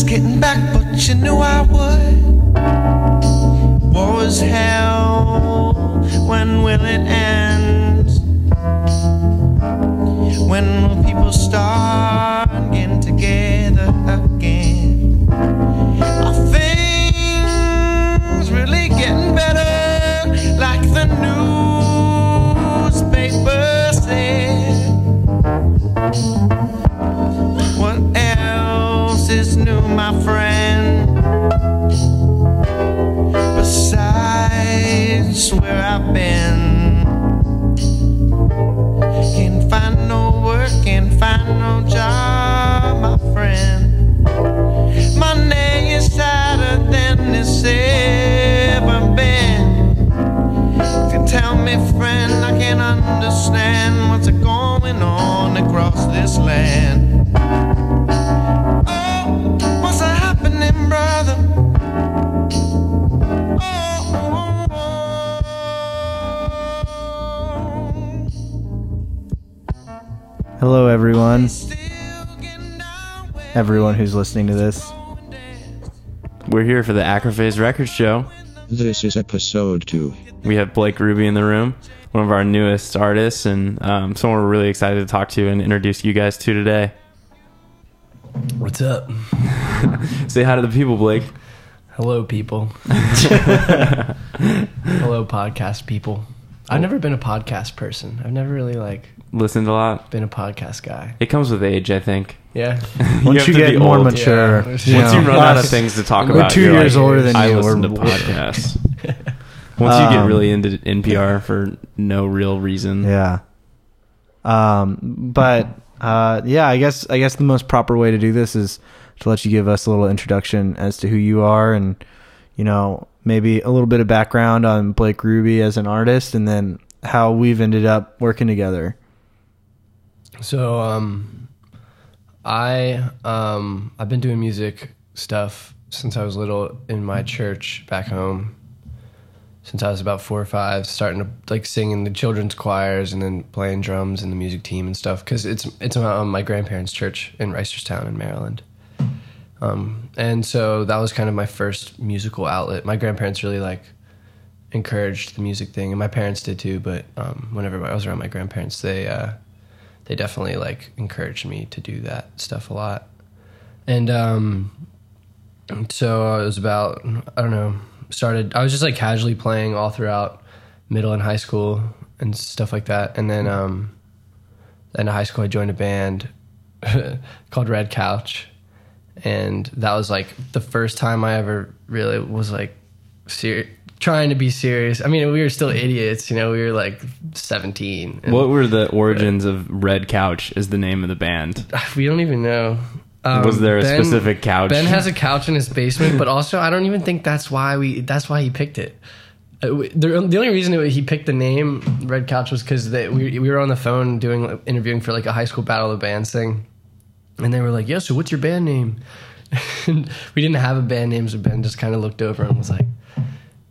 just getting back, but you knew I would. Was hell. When will it end? When will people start understand what's going on across this land. Oh, what's happening, brother? Oh, Hello, everyone. still getting down where Everyone who's listening to this. We're here for the Acrophase Records Show. This is episode 2. We have Blake Ruby in the room, one of our newest artists, and um, someone we're really excited to talk to and introduce you guys to today. What's up? Say hi to the people, Blake. Hello, people. Hello, podcast people. I've never been a podcast person. I've never really like Listened a lot. been a podcast guy. It comes with age, I think. Yeah. Once have you, to get more old. mature, Yeah. you Once Once know, you run out of us- things to talk we're about, two you're years like, older than I you. listen to We're- podcasts. Once you get Um, really into NPR for no real reason, Yeah. Um, but uh, yeah, I guess I guess the most proper way to do this is to let you give us a little introduction as to who you are, and you know maybe a little bit of background on Blake Ruby as an artist, and then how we've ended up working together. So, um, I um, I've been doing music stuff since I was little in my church back home. Since I was about four or five, starting to like sing in the children's choirs and then playing drums in the music team and stuff. Because it's it's um, my grandparents' church in Reisterstown in Maryland. Um, and so that was kind of my first musical outlet. My grandparents really like encouraged the music thing, and my parents did too. But um, whenever I was around my grandparents, they uh, they definitely like encouraged me to do that stuff a lot. And um, so it was about I don't know started I was just like casually playing all throughout middle and high school and stuff like that. And then um, then in high school I joined a band called Red Couch, and that was like the first time I ever really was like ser- trying to be serious. I mean, we were still idiots, you know. We were like seventeen. what were the origins of Red Couch? Is the name of the band? we don't even know. Um, Was there a specific couch? Ben has a couch in his basement, but also I don't even think that's why we. That's why he picked it. Uh, The, the only reason he picked the name Red Couch was because we we were on the phone doing interviewing for like a high school battle of the bands thing, and they were like, "Yeah, so what's your band name?" and we didn't have a band name, so Ben just kind of looked over and was like.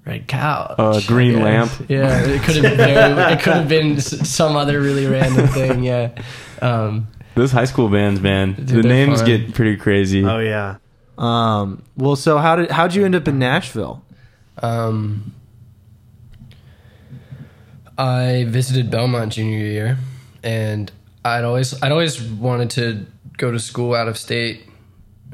Red Couch. Uh, Green Yeah. Lamp. Yeah, it could have been. It could have been some other really random thing. Yeah. Um, Those high school bands, man. the names fun. get pretty crazy. Oh yeah. Um, well, so how did how'd you end up in Nashville? Um, I visited Belmont junior year, and I'd always I'd always wanted to go to school out of state,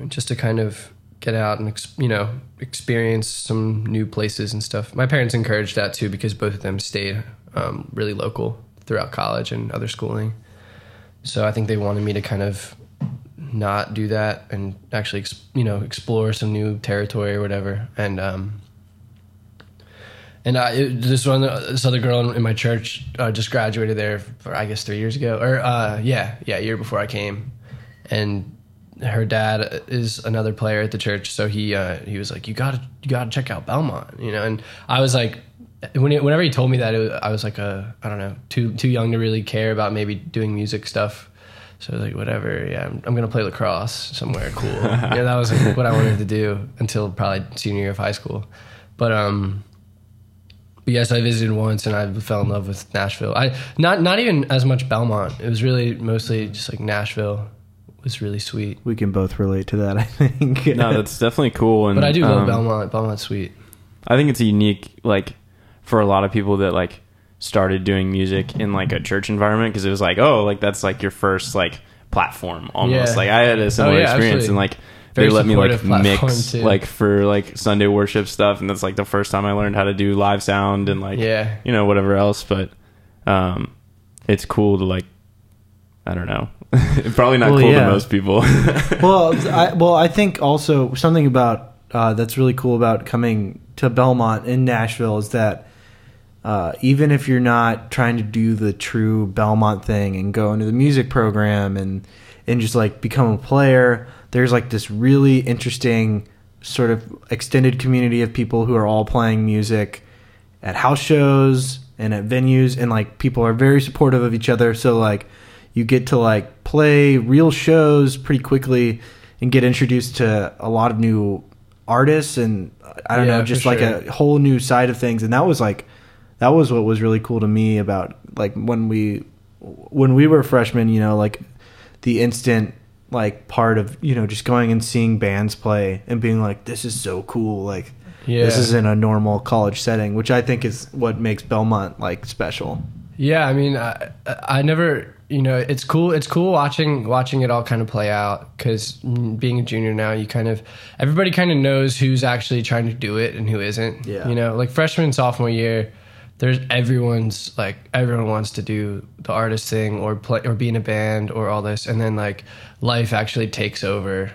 just to kind of get out and you know experience some new places and stuff. My parents encouraged that too because both of them stayed um, really local throughout college and other schooling. So I think they wanted me to kind of not do that and actually you know explore some new territory or whatever and um and I, this one, this other girl in, my church uh, just graduated there for I guess three years ago, or uh, yeah, yeah, a year before I came, and her dad is another player at the church, so he uh, he was like, you gotta you gotta check out Belmont, you know, and I was like, when he, whenever he told me that, it was, I was like, uh, I don't know, too too young to really care about maybe doing music stuff. So I was like, whatever, yeah, I'm, I'm gonna play lacrosse somewhere cool. yeah, that was like, what I wanted to do until probably senior year of high school. But um, but yes, I visited once and I fell in love with Nashville. I not not even as much Belmont. It was really mostly just like Nashville was really sweet. We can both relate to that. I think. no, that's definitely cool. And But I do love um, Belmont. Belmont's sweet. I think it's a unique like for a lot of people that like started doing music in like a church environment because it was like oh like that's like your first like platform almost Yeah. like I had a similar yeah, experience absolutely. and like Very they let me like mix too. like for like Sunday worship stuff and that's like the first time I learned how to do live sound and like Yeah. you know whatever else but um it's cool to like I don't know. Probably not Well, cool yeah. to most people. Well, I, well, I think also something about uh, that's really cool about coming to Belmont in Nashville is that uh, even if you're not trying to do the true Belmont thing and go into the music program and and just like become a player, there's like this really interesting sort of extended community of people who are all playing music at house shows and at venues and like people are very supportive of each other. So like you get to like play real shows pretty quickly and get introduced to a lot of new artists and I don't Yeah, know just like sure. a whole new side of things and that was like that was what was really cool to me about like when we when we were freshmen you know like the instant like part of you know just going and seeing bands play and being like this is so cool like Yeah. this is in a normal college setting which i think is what makes belmont like special Yeah, I mean, I, I never, you know, it's cool. It's cool watching watching it all kind of play out because being a junior now, you kind of everybody kind of knows who's actually trying to do it and who isn't. Yeah. you know, like freshman sophomore year, there's everyone's like everyone wants to do the artist thing or play or be in a band or all this, and then like life actually takes over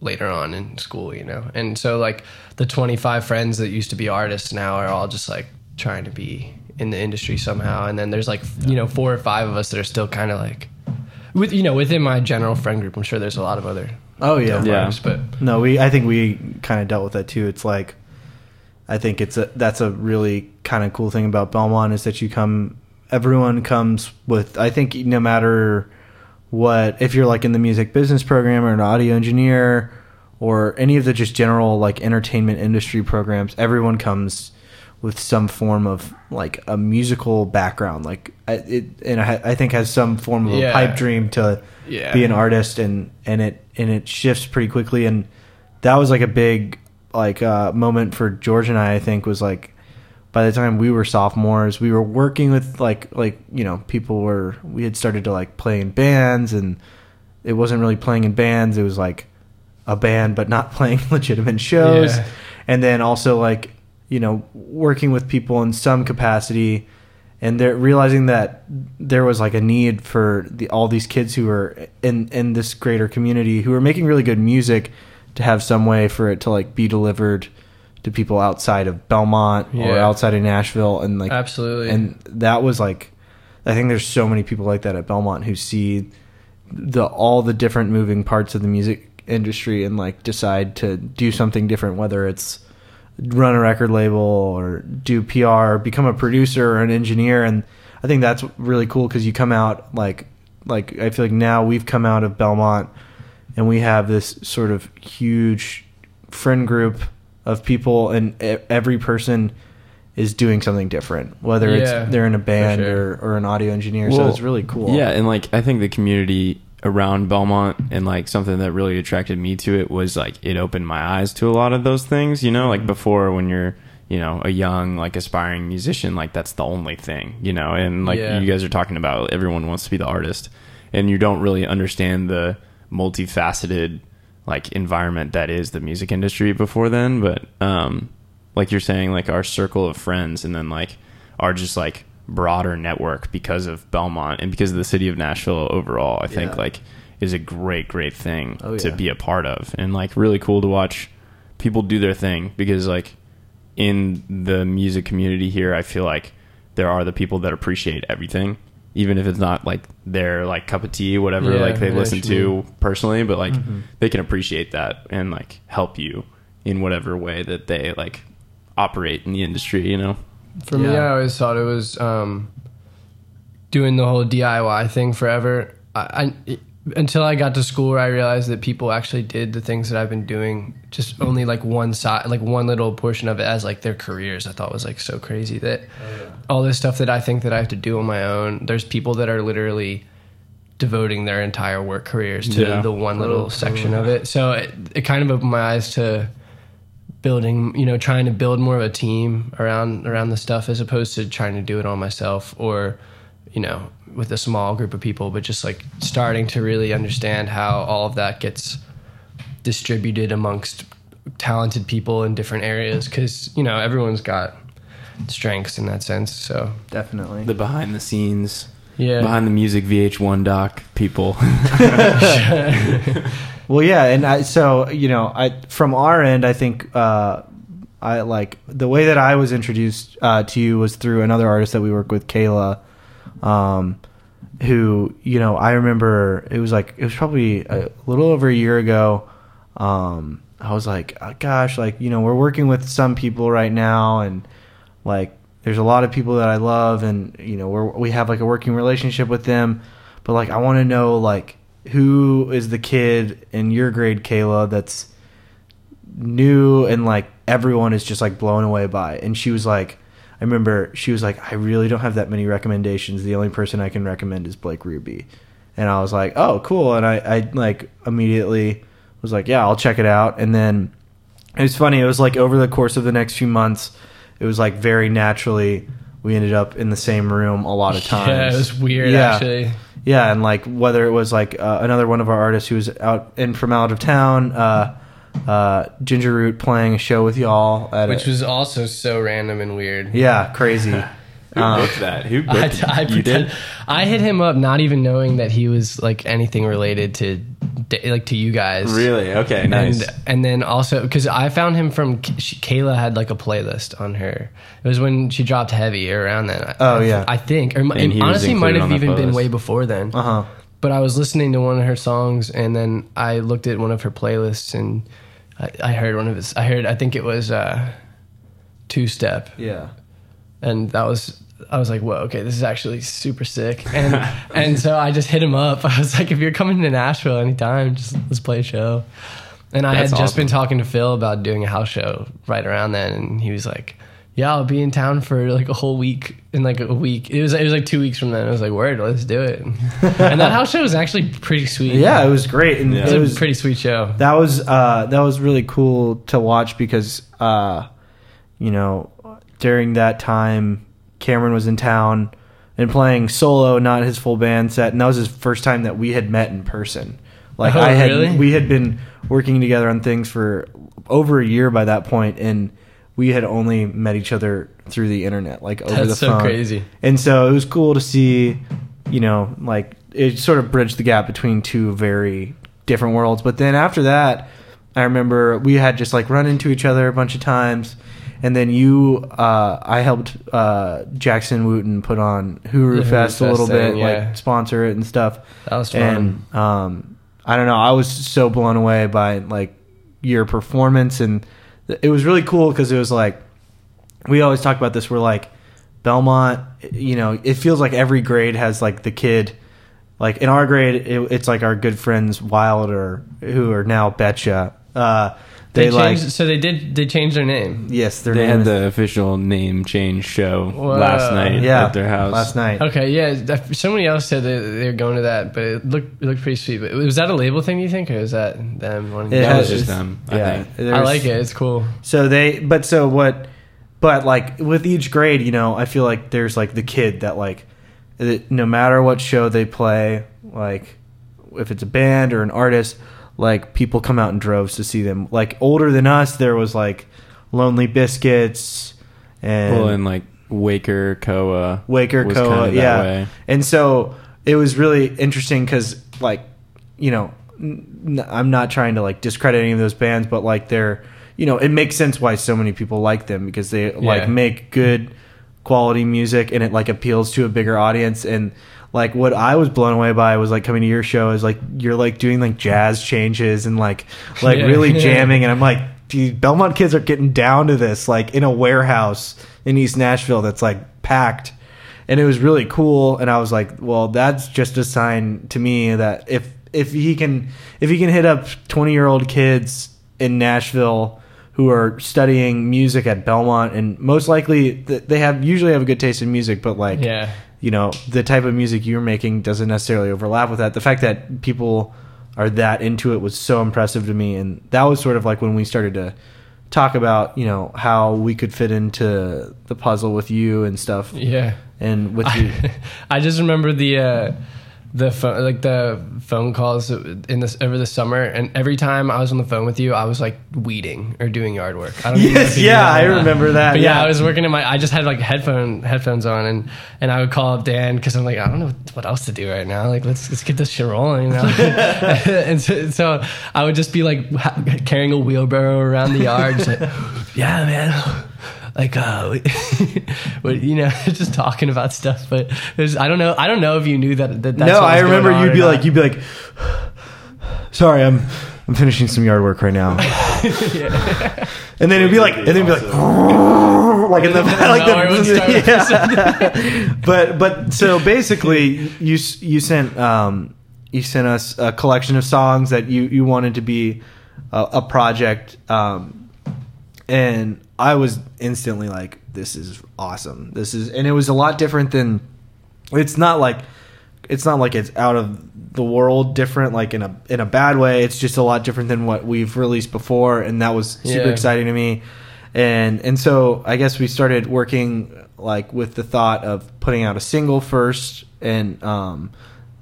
later on in school, you know. And so like the 25 friends that used to be artists now are all just like trying to be in the industry somehow. And then there's like, you know, four or five of us that are still kind of like with you know, within my general friend group, I'm sure there's a lot of other oh yeah Yeah. artists, but no we i think we kind of dealt with that too it's like i think it's a that's a really kind of cool thing about belmont is that you come everyone comes with i think no matter what if you're like in the music business program or an audio engineer or any of the just general like entertainment industry programs everyone comes with some form of like a musical background like it and i, I think has some form of Yeah. a pipe dream to Yeah. be an artist and and it and it shifts pretty quickly and that was like a big like uh moment for george and i i think was like by the time we were sophomores we were working with like like you know people were we had started to like play in bands and it wasn't really playing in bands it was like a band but not playing legitimate shows Yeah. and then also like you know working with people in some capacity and they're realizing that there was like a need for the, all these kids who were in in this greater community who are making really good music to have some way for it to like be delivered to people outside of Belmont or outside of Nashville and like absolutely. and that was like I think there's so many people like that at Belmont who see the all the different moving parts of the music industry and like decide to do something different whether it's run a record label or do PR or become a producer or an engineer. And I think that's really cool cuz you come out like like I feel like now we've come out of Belmont and we have this sort of huge friend group of people and e- every person is doing something different whether Yeah, it's they're in a band sure. or, or an audio engineer. So it's really cool. Yeah, and like I think the community around Belmont and like something that really attracted me to it was like it opened my eyes to a lot of those things, you know, like before when you're, you know, a young like aspiring musician, like that's the only thing, you know, and like Yeah. you guys are talking about everyone wants to be the artist and you don't really understand the multifaceted like environment that is the music industry before then, but um like you're saying like our circle of friends and then like are just like broader network because of Belmont and because of the city of Nashville overall, I think Yeah. like is a great, great thing Oh, to be a part of and like really cool to watch people do their thing because like in the music community here, I feel like there are the people that appreciate everything, even if it's not like their like cup of tea, whatever Yeah, like they yeah, listen to personally, but like Mm-hmm. they can appreciate that and like help you in whatever way that they like operate in the industry, you know? For me, I always thought it was um, doing the whole DIY thing forever. I, I until I got to school where I realized that people actually did the things that I've been doing, just only like one side, like one little portion of it as like their careers. I thought was like so crazy that all this stuff that I think that I have to do on my own. There's people that are literally devoting their entire work careers to Yeah. the one little section of it. So it, it kind of opened my eyes to building, you know, trying to build more of a team around around the stuff as opposed to trying to do it all myself or, you know, with a small group of people, but just like starting to really understand how all of that gets distributed amongst talented people in different areas because you know everyone's got strengths in that sense so Definitely. The behind the scenes, yeah behind the music VH1 doc people. Well, yeah, and I so you know, I from our end, I think uh, I like the way that I was introduced uh, to you was through another artist that we work with, Kayla, um, who you know I remember it was like it was probably a little over a year ago. Um, I was like, oh, gosh, like you know, we're working with some people right now, and like there's a lot of people that I love, and you know, we have like a working relationship with them, but like I want to know like who is the kid in your grade, Kayla, that's new and like everyone is just like blown away by. And she was like, I remember she was like, I really don't have that many recommendations. The only person I can recommend is Blake Ruby. And I was like, oh, cool. And I, I like immediately was like, yeah, I'll check it out. And then it was funny. It was like over the course of the next few months, it was like very naturally we ended up in the same room a lot of times. yeah it was weird Yeah. actually Yeah, and like whether it was like uh, another one of our artists who was out in from out of town, uh, uh, Ginger Root playing a show with y'all at which a, was also so random and weird yeah crazy. Who Um, booked that? Who booked I, it? I, you pretend, did? I hit him up not even knowing that he was like anything related to like to you guys Really? Okay, nice. And and then also because I found him from she, Kayla had like a playlist on her. It was when she dropped heavy around then. Oh, I, yeah. I think or And honestly might have even been way before then. Uh huh. But I was listening to one of her songs and then I looked at one of her playlists and I, I heard one of his. I heard I think it was uh, two step Yeah. and that was I was like, whoa, okay, this is actually super sick. And and so I just hit him up. I was like, if you're coming to Nashville anytime, just let's play a show. And I That's had just awesome. been talking to Phil about doing a house show right around then, and he was like, "Yeah, I'll be in town for like a whole week." In like a week, it was it was like two weeks from then. I was like, "Word, let's do it." and that house show was actually pretty sweet. Yeah, it was great, and Yeah. it it was was a pretty sweet show. that was uh, that was really cool to watch because uh, you know during that time Cameron was in town and playing solo, not his full band set, and that was his first time that we had met in person. Like Oh, I had, really? we had been working together on things for over a year by that point, and we had only met each other through the internet, like over That's the so phone. crazy. And so it was cool to see, you know, like it sort of bridged the gap between two very different worlds. But then after that, I remember we had just like run into each other a bunch of times. And then you, uh, I helped uh, Jackson Wooten put on Huru Huru Fest a Fest little bit, yeah. like sponsor it and stuff. That was fun. And um, I don't know, I was so blown away by like your performance, and th- it was really cool because it was like we always talk about this. We're like Belmont, you know, it feels like every grade has like the kid. Like in our grade, it, it's like our good friends Wilder, who are now Betcha. Uh, They, they, like changed, so they did. They changed their name. yes, their They name had is- the official name change show Whoa. last night yeah at their house. last night. Okay, yeah. Somebody else said that they were going to that, but it looked it looked pretty sweet. But was that a label thing? You think, or is that them wanting? It to That was just them, I yeah, think. I like it. It's cool. So they, but so what? But like with each grade, you know, I feel like there's like the kid that like, that no matter what show they play, like if it's a band or an artist, like people come out in droves to see them. Like older than us, there was like Lonely Biscuits and, Well, and like Waker Koa. Waker Koa, kind of that yeah. way. And so it was really interesting because, like, you know, n- I'm not trying to like discredit any of those bands, but like they're, you know, it makes sense why so many people like them because they Yeah. like make good quality music and it like appeals to a bigger audience and like what I was blown away by was like coming to your show is like you're like doing like jazz changes and like like Yeah. really jamming. And I'm like dude Belmont kids are getting down to this like in a warehouse in East Nashville that's like packed. And it was really cool. And I was like well that's just a sign to me that if if he can if he can hit up 20 year old kids in Nashville who are studying music at Belmont and most likely th- they have usually have a good taste in music but like Yeah, you know the type of music you're making doesn't necessarily overlap with that. The fact that people are that into it was so impressive to me, and that was sort of like when we started to talk about you know how we could fit into the puzzle with you and stuff Yeah. and with you I just remember the uh, the phone, like the phone calls in this over the summer, and every time I was on the phone with you, I was like weeding or doing yard work. I don't yes if you knew yeah i remember that But yeah, I was working in my. I just had like headphone headphones on, and and I would call up Dan because I'm like, I don't know what else to do right now. Like, let's let's get this shit rolling, you know. and so, so I would just be like ha- carrying a wheelbarrow around the yard, like, yeah, man. Like, uh, what, you know, just talking about stuff. But there's, I don't know. I don't know if you knew that. that that's no, what I remember you'd or be not. like, you'd be like, sorry, I'm, I'm finishing some yard work right now. And then it'd be like, and then it'd be like, like in the, like mower the, yeah. but, but so basically you, you sent, um, you sent us a collection of songs that you, you wanted to be a, a project, um, and I was instantly like, "This is awesome. This is," and it was a lot different than. It's not like, it's not like it's out of the world different, like in a in a bad way. It's just a lot different than what we've released before, and that was super Yeah. exciting to me. And and so I guess we started working like with the thought of putting out a single first, and um,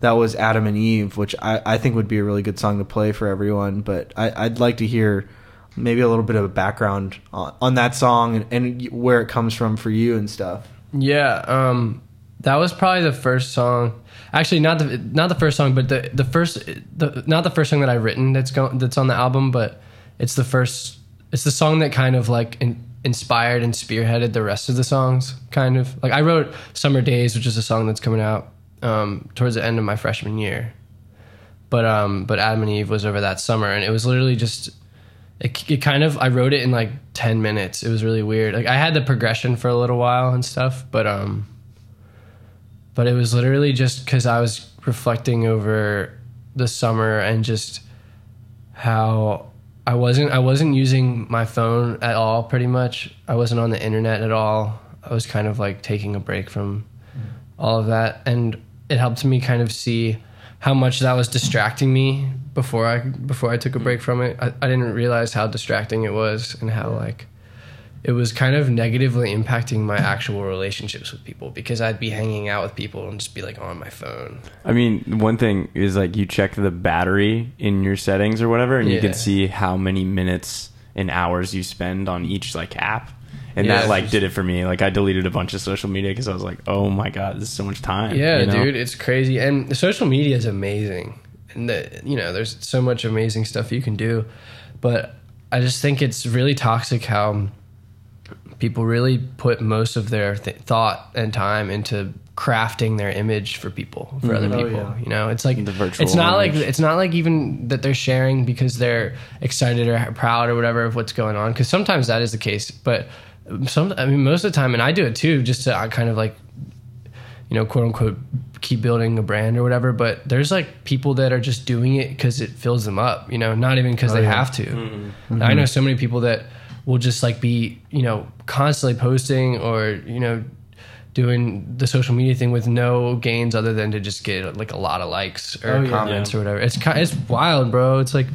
that was Adam and Eve, which I, I think would be a really good song to play for everyone. But I, I'd like to hear maybe a little bit of a background on, on that song and, and where it comes from for you and stuff. Yeah, um, that was probably the first song. Actually, not the not the first song, but the the first the not the first song that I've written that's go, that's on the album, but it's the first. It's the song that kind of like in, inspired and spearheaded the rest of the songs. Kind of like I wrote "Summer Days," which is a song that's coming out um, towards the end of my freshman year. But um, but Adam and Eve was over that summer, and it was literally just it, it kind of I wrote it in like 10 minutes. It was really weird. Like I had the progression for a little while and stuff, but um but it was literally just cuz I was reflecting over the summer and just how I wasn't I wasn't using my phone at all pretty much. I wasn't on the internet at all. I was kind of like taking a break from all of that and it helped me kind of see how much that was distracting me before I before I took a break mm. from it. I, I didn't realize how distracting it was and how like it was kind of negatively impacting my actual relationships with people because I'd be hanging out with people and just be like on my phone. I mean, one thing is like you check the battery in your settings or whatever, and you can see how many minutes and hours you spend on each like app. And Yeah. that like did it for me. Like I deleted a bunch of social media because I was like, "Oh my god, this is so much time." Yeah, you know? dude, it's crazy. And social media is amazing. And the, you know, there's so much amazing stuff you can do. But I just think it's really toxic how people really put most of their th- thought and time into crafting their image for people, for other mm-hmm. Oh, people. yeah. You know, it's like The virtual it's not image. like it's not like even that they're sharing because they're excited or proud or whatever of what's going on. Because sometimes that is the case, but some I mean most of the time, and I do it too, just to kind of like you know, quote unquote, keep building a brand or whatever. But there's like people that are just doing it because it fills them up, you know, not even because they oh, yeah. have to. Mm-hmm. I know so many people that will just like be, you know, constantly posting or, you know, doing the social media thing with no gains other than to just get like a lot of likes or Oh, yeah. comments or whatever. It's kind, it's wild, bro. It's like,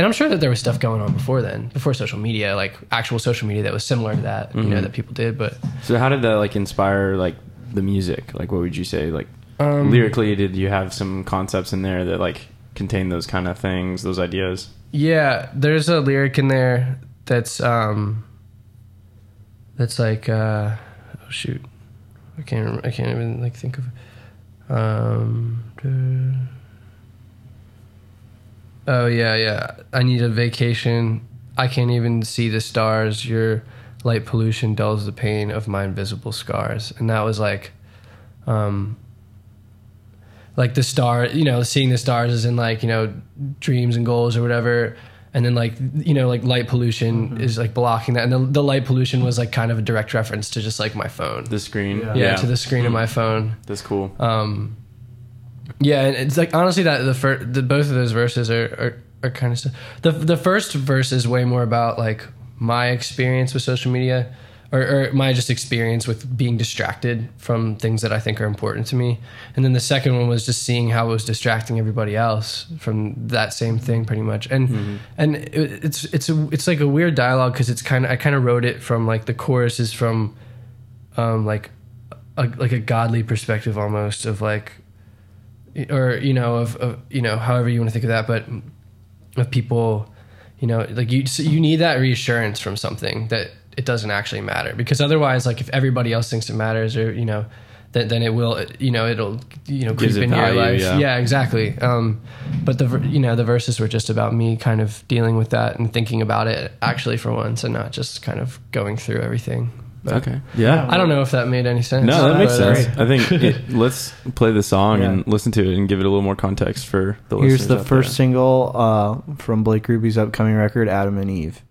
and I'm sure that there was stuff going on before then, before social media, like actual social media that was similar to that, you know, that people did. But So how did that like inspire like the music? Like what would you say? Like Um, lyrically, did you have some concepts in there that like contain those kind of things, those ideas? Yeah, there's a lyric in there that's um that's like uh oh shoot. I can't remember, I can't even like think of um duh. Oh yeah, yeah. I need a vacation. I can't even see the stars. Your light pollution dulls the pain of my invisible scars. And that was like um like the star, you know, seeing the stars is in like, you know, dreams and goals or whatever. And then like, you know, like light pollution is like blocking that. And the, the light pollution was like kind of a direct reference to just like my phone. The screen, Yeah. yeah, to the screen of my phone. That's cool. Um, yeah, and it's like honestly that the first, the both of those verses are are, are kind of stuff. The the first verse is way more about like my experience with social media, or, or my just experience with being distracted from things that I think are important to me. And then the second one was just seeing how it was distracting everybody else from that same thing, pretty much. And and it, it's it's a, it's like a weird dialogue because it's kind of I kind of wrote it from like the chorus is from um, like a, like a godly perspective almost of like or you know of, of you know however you want to think of that but of people you know like you so you need that reassurance from something that it doesn't actually matter because otherwise like if everybody else thinks it matters or you know then, then it will you know it'll you know creep it in your life. yeah. yeah exactly. Um but the you know the verses were just about me kind of dealing with that and thinking about it actually for once and not just kind of going through everything but Okay. Yeah. I don't know if that made any sense No, that makes uh, sense. I think it, let's play the song Yeah. and listen to it and give it a little more context for the Here's listeners Here's the out first there. single uh, from Blake Ruby's upcoming record, Adam and Eve.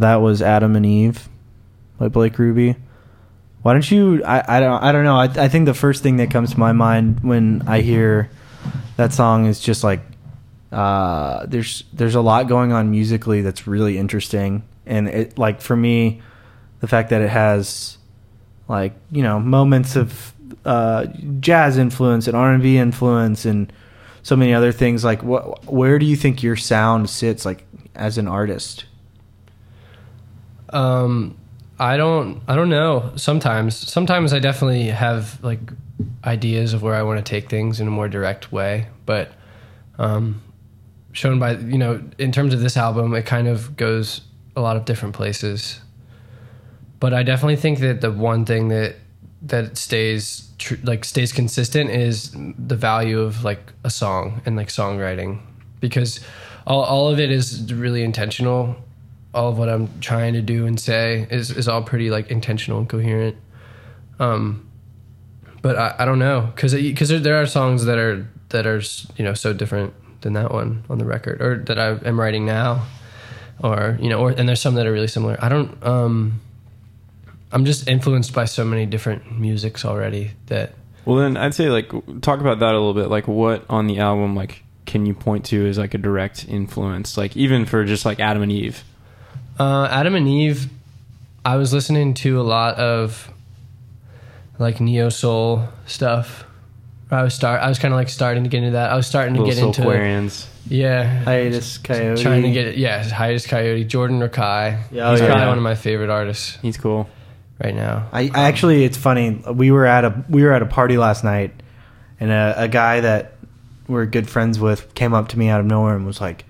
That was Adam and Eve by Blake Ruby. Why don't you? I, I don't I don't know. I I think the first thing that comes to my mind when I hear that song is just like uh, there's there's a lot going on musically that's really interesting, and it like for me, the fact that it has like you know moments of uh, jazz influence and R and B influence and so many other things. Like, what where do you think your sound sits like as an artist? Um, I don't. I don't know. Sometimes, sometimes I definitely have like ideas of where I want to take things in a more direct way. But um, shown by you know, in terms of this album, it kind of goes a lot of different places. But I definitely think that the one thing that that stays tr- like stays consistent is the value of like a song and like songwriting because all, all of it is really intentional all of what i'm trying to do and say is, is all pretty like intentional and coherent um but i, I don't know because because there, there are songs that are that are you know so different than that one on the record or that i am writing now or you know or and there's some that are really similar i don't um i'm just influenced by so many different musics already that Well, then I'd say like talk about that a little bit. Like, what on the album like can you point to as like a direct influence? Like, even for just like Adam and Eve. Uh, Adam and Eve, I was listening to a lot of like neo soul stuff. I was start. I was kind of like starting to get into that. I was starting to Little get into Soulquarians. yeah, Hiatus Kaiyote. trying to get it. Yeah, Hiatus Kaiyote, Jordan Rakei. Yeah, oh, He's yeah. probably Yeah. one of my favorite artists He's cool. right now. I, I actually, it's funny. We were at a we were at a party last night, and a, a guy that we're good friends with came up to me out of nowhere and was like,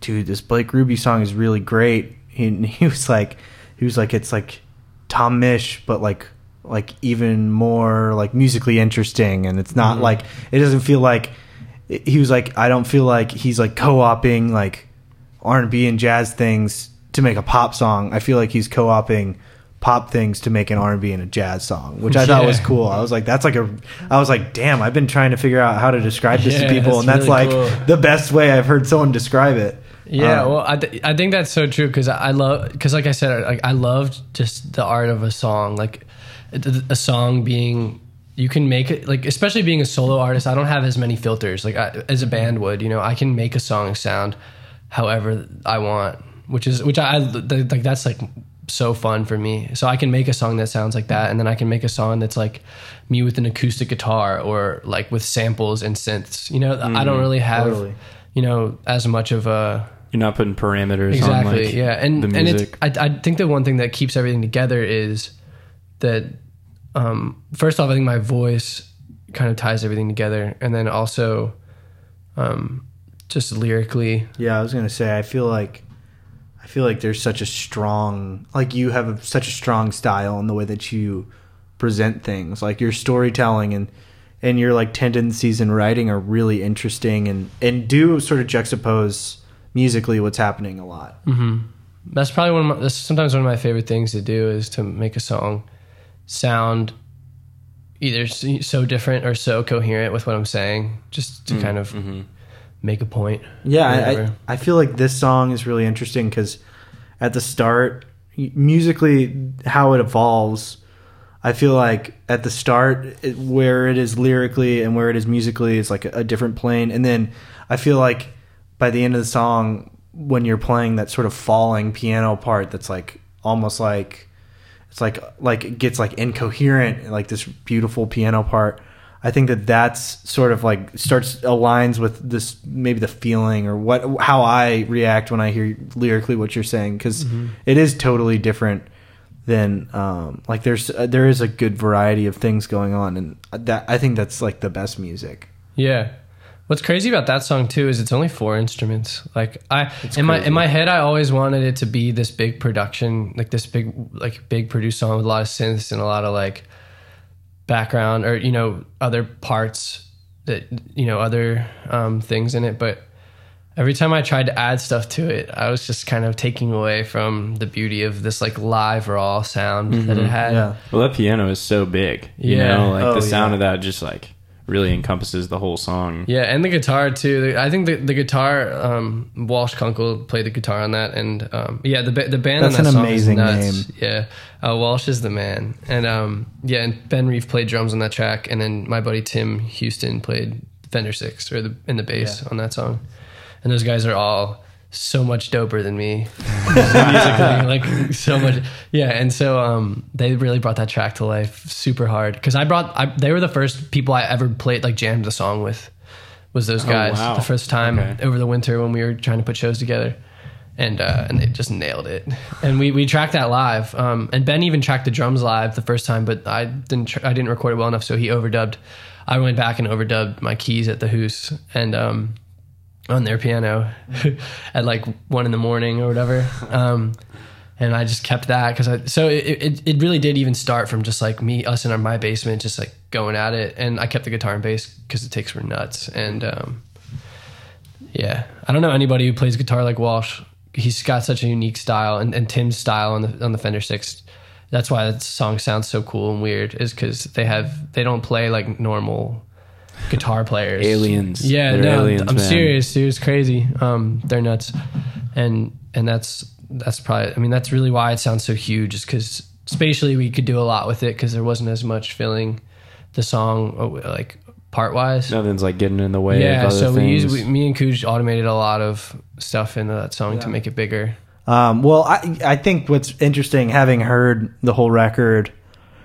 "Dude, this Blake Ruby song is really great." He, and he was like, he was like, it's like Tom Misch, but like like even more like musically interesting, and it's not mm-hmm. like it doesn't feel like. He was like, I don't feel like he's like co-oping like R and B and jazz things to make a pop song. I feel like he's co-oping pop things to make an R and B and a jazz song, which I thought was cool. I was like, that's like a. I was like, damn, I've been trying to figure out how to describe this Yeah, to people, and that's that's really like cool. the best way I've heard someone describe it. Yeah, Um, well, I, th- I think that's so true because I, love because like I said, like I loved just the art of a song, like a, song being you can make it like especially being a solo artist. I don't have as many filters like I, as a band would. You know, I can make a song sound however I want, which is which I, like that's like so fun for me. So I can make a song that sounds like that, and then I can make a song that's like me with an acoustic guitar or like with samples and synths. You know, I don't really have totally. you know as much of a You're not putting parameters exactly on like yeah and the and music. it's I, I think the one thing that keeps everything together is that um first off i think my voice kind of ties everything together and then also um just lyrically Yeah, I was gonna say. I feel like, I feel like there's such a strong, like you have a, such a strong style in the way that you present things. Like your storytelling and and your like tendencies in writing are really interesting and and do sort of juxtapose musically what's happening a lot. Mm-hmm. that's probably one of my that's sometimes one of my favorite things to do is to make a song sound either so different or so coherent with what i'm saying just to mm, kind of mm-hmm. make a point Yeah, I, I, I feel like this song is really interesting because at the start, musically, how it evolves, I feel like at the start, it, where it is lyrically and where it is musically is like a, a different plane. And then I feel like by the end of the song, when you're playing that sort of falling piano part that's like almost like it's like like it gets like incoherent like this beautiful piano part i think that that's sort of like starts aligns with this maybe the feeling or what how i react when i hear lyrically what you're saying because is totally different than um like there's uh, there is a good variety of things going on and that i think that's like the best music Yeah. What's crazy about that song too is it's only four instruments. Like I in my in my head I always wanted it to be this big production, like this big like big produced song with a lot of synths and a lot of like background or you know other parts that you know other um things in it, but every time I tried to add stuff to it, I was just kind of taking away from the beauty of this like live raw sound that it had. yeah Well, that piano is so big. You Yeah. know, like Oh, the sound yeah. of that just like really encompasses the whole song. Yeah, and the guitar too. I think the the guitar, um, Walsh Kunkel played the guitar on that, and um, yeah, the ba- the band. That's on that an song amazing is nuts. name. Yeah, uh, Walsh is the man, and um, yeah, and Ben Reeve played drums on that track, and then my buddy Tim Houston played Fender Six or the in the bass on that song, and those guys are all so much doper than me. Musically, like so much yeah and so um they really brought that track to life super hard. Because i brought I, they were the first people i ever played like jammed the song with was those guys wow. the first time Okay. over the winter when we were trying to put shows together. And uh and they just nailed it. And we we tracked that live. Um and ben even tracked the drums live the first time but i didn't tr- i didn't record it well enough so he overdubbed. I went back and overdubbed my keys at the hoos. And um on their piano at like one in the morning or whatever. Um, and I just kept that because I, so it, it, it really did even start from just like me, us in our, my basement, just like going at it. And I kept the guitar and bass because the takes were nuts. And, um, yeah, I don't know anybody who plays guitar like Walsh. He's got such a unique style and, and Tim's style on the, on the Fender six. That's why that song sounds so cool and weird is because they have, they don't play like normal guitar players. Aliens. Yeah, They're no, aliens, I'm man. serious, dude. It's crazy. Um, they're nuts, and and that's that's probably. I mean, that's really why it sounds so huge, is because spatially we could do a lot with it because there wasn't as much filling the song uh, like part wise. Nothing's like getting in the way yeah, of other so we things. used we, me and Kuj automated a lot of stuff into that song to make it bigger. Um, well, I I think what's interesting, having heard the whole record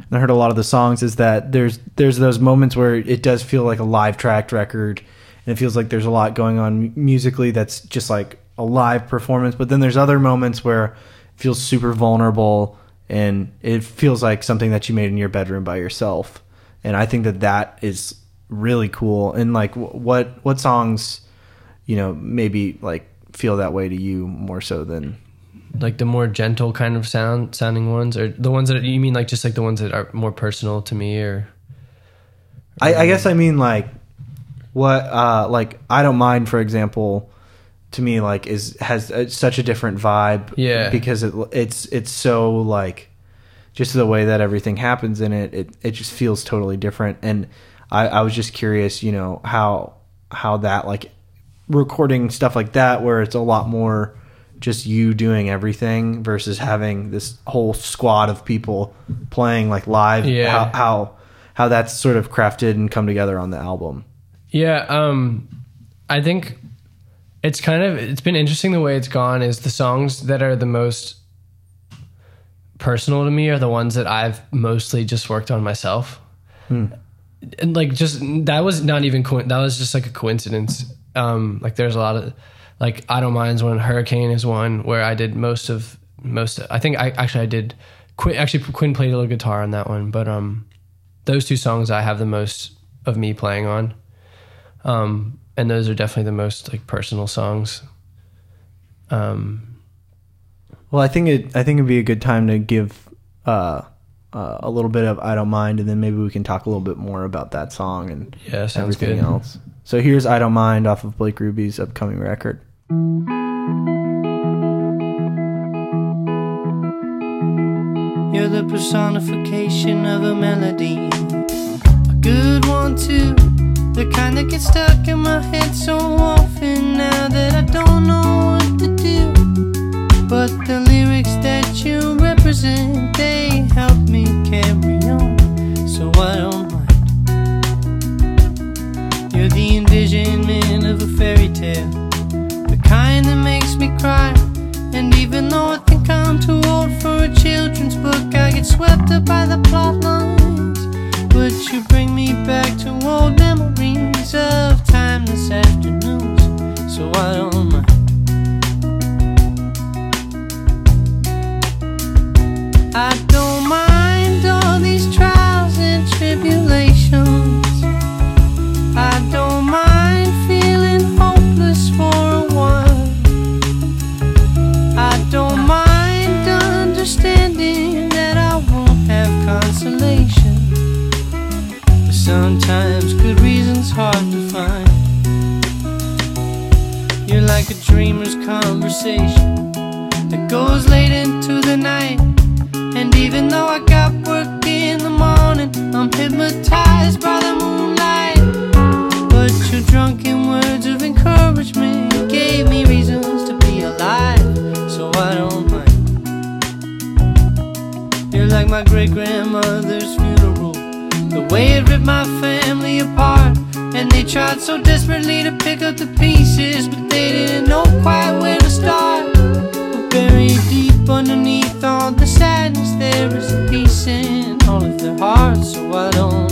and heard a lot of the songs, is that there's there's those moments where it does feel like a live tracked record, and it feels like there's a lot going on musically that's just like a live performance. But then there's other moments where it feels super vulnerable and it feels like something that you made in your bedroom by yourself. And I think that that is really cool. And like, what what songs, you know, maybe like feel that way to you more so than Like the more gentle kind of sound sounding ones, or the ones that you mean like just like the ones that are more personal to me, or? I, I guess I mean like what uh like I don't mind for example to me like is has uh such a different vibe Yeah. because it it's it's so like just the way that everything happens in it it it just feels totally different. And I I was just curious you know how how that like recording stuff like that where it's a lot more just you doing everything versus having this whole squad of people playing like live Yeah. how how how that's sort of crafted and come together on the album Yeah, um I think it's kind of it's been interesting the way it's gone is the songs that are the most personal to me are the ones that I've mostly just worked on myself. hmm. And like just that was not even co- that was just like a coincidence. Um like there's a lot of like I don't mind's one, Hurricane is one where I did most of most I think I actually I did Quinn actually Quinn played a little guitar on that one, but um those two songs I have the most of me playing on um, and those are definitely the most like personal songs. Um, well i think it i think it'd be a good time to give uh uh, a little bit of I don't mind, and then maybe we can talk a little bit more about that song and yeah, everything good. else. So here's I don't mind off of Blake Ruby's upcoming record. You're the personification of a melody. A good one, too. The kind that gets stuck in my head so often now that I don't know what to do. But the lyrics that you represent, they help me carry on. So I don't mind. You're the envisionment of a fairy tale. Kind that makes me cry. And even though I think I'm too old for a children's book, I get swept up by the plot lines. But you bring me back to old memories of mother's funeral. The way it ripped my family apart. And they tried so desperately to pick up the pieces, but they didn't know quite where to start. But buried deep underneath all the sadness, there is a peace in all of their hearts. So I don't.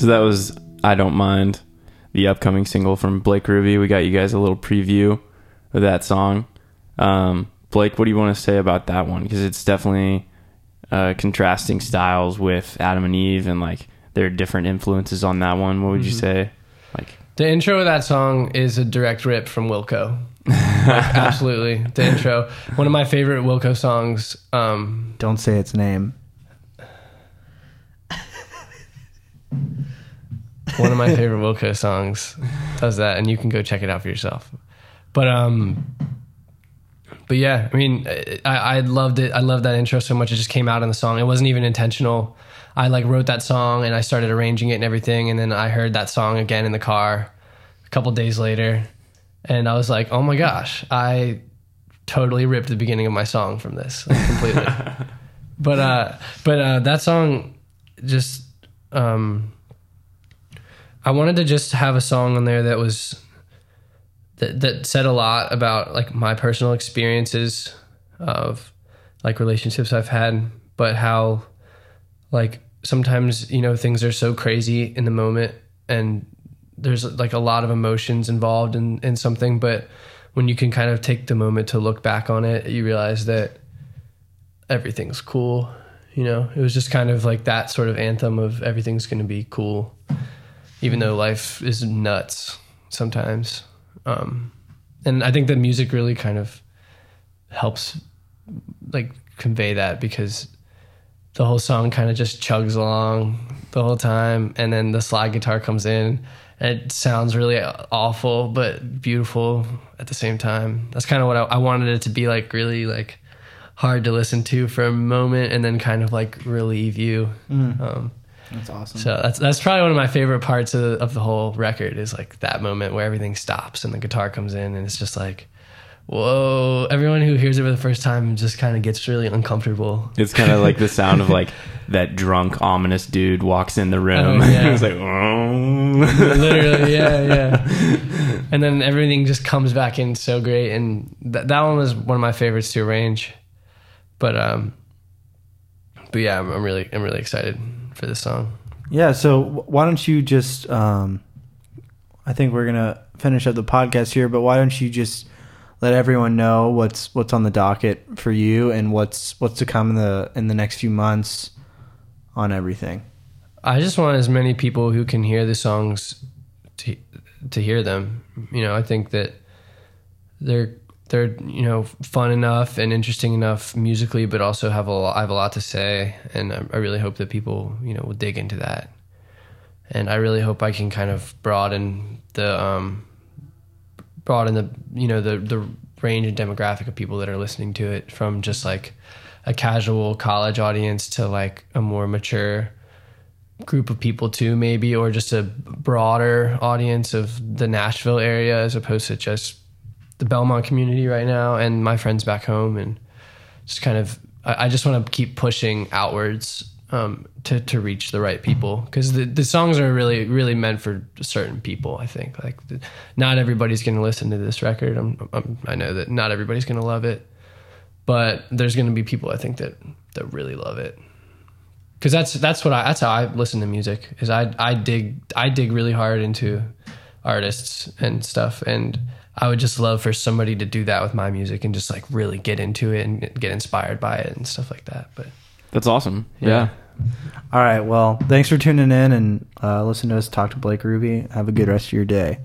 So that was I Don't Mind, the upcoming single from Blake Ruby. We got you guys a little preview of that song. Um, Blake, what do you want to say about that one? Because it's definitely uh, contrasting styles with Adam and Eve, and like there are different influences on that one. What would you say? Like, The intro of that song is a direct rip from Wilco. Like, absolutely. The intro. One of my favorite Wilco songs. Um, Don't say its name. One of my favorite Wilco songs does that, and you can go check it out for yourself. But um, but yeah, I mean, I, I loved it. I loved that intro so much. It just came out in the song. It wasn't even intentional. I like wrote that song and I started arranging it and everything, and then I heard that song again in the car a couple days later, and I was like, oh my gosh, I totally ripped the beginning of my song from this like, completely. but uh, but uh, that song just um. I wanted to just have a song on there that was that that said a lot about like my personal experiences of like relationships I've had, but how like sometimes you know things are so crazy in the moment and there's like a lot of emotions involved in in something, but when you can kind of take the moment to look back on it, you realize that everything's cool. You know, it was just kind of like that sort of anthem of everything's going to be cool even though life is nuts sometimes. Um, and I think the music really kind of helps like convey that because the whole song kind of just chugs along the whole time and then the slide guitar comes in. And it sounds really awful but beautiful at the same time. That's kind of what I, I wanted it to be like really like hard to listen to for a moment and then kind of like relieve you um, That's awesome. so that's that's probably one of my favorite parts of, of the whole record is like that moment where everything stops and the guitar comes in and it's just like, whoa! Everyone who hears it for the first time just kind of gets really uncomfortable. it's kind of like the sound of like that drunk, ominous dude walks in the room. Oh, yeah. it's like, oh. Literally, yeah, yeah. And then everything just comes back in so great, and th- that one was one of my favorites to arrange. But um, but yeah, I'm, I'm really I'm really excited for this song. Yeah, so why don't you just um I think we're going to finish up the podcast here, but why don't you just let everyone know what's what's on the docket for you and what's what's to come in the in the next few months on everything. I just want as many people who can hear the songs to to hear them. You know, I think that they're they're you know fun enough and interesting enough musically, but also have a lot, have a lot to say, and I, I really hope that people you know will dig into that. And I really hope I can kind of broaden the um, broaden the you know the the range and demographic of people that are listening to it from just like a casual college audience to like a more mature group of people too maybe or just a broader audience of the Nashville area as opposed to just the Belmont community right now and my friends back home and just kind of I, I just want to keep pushing outwards um, to to reach the right people because the, the songs are really really meant for certain people. I think like the, not everybody's going to listen to this record. I'm, I'm, I know that not everybody's going to love it, but there's going to be people I think that that really love it. Because that's that's what I that's how I listen to music is I I dig I dig really hard into artists and stuff and I would just love for somebody to do that with my music and just like really get into it and get inspired by it and stuff like that. But That's awesome. Yeah. yeah. All right. Well, thanks for tuning in and uh, listen to us talk to Blake Ruby. Have a good rest of your day.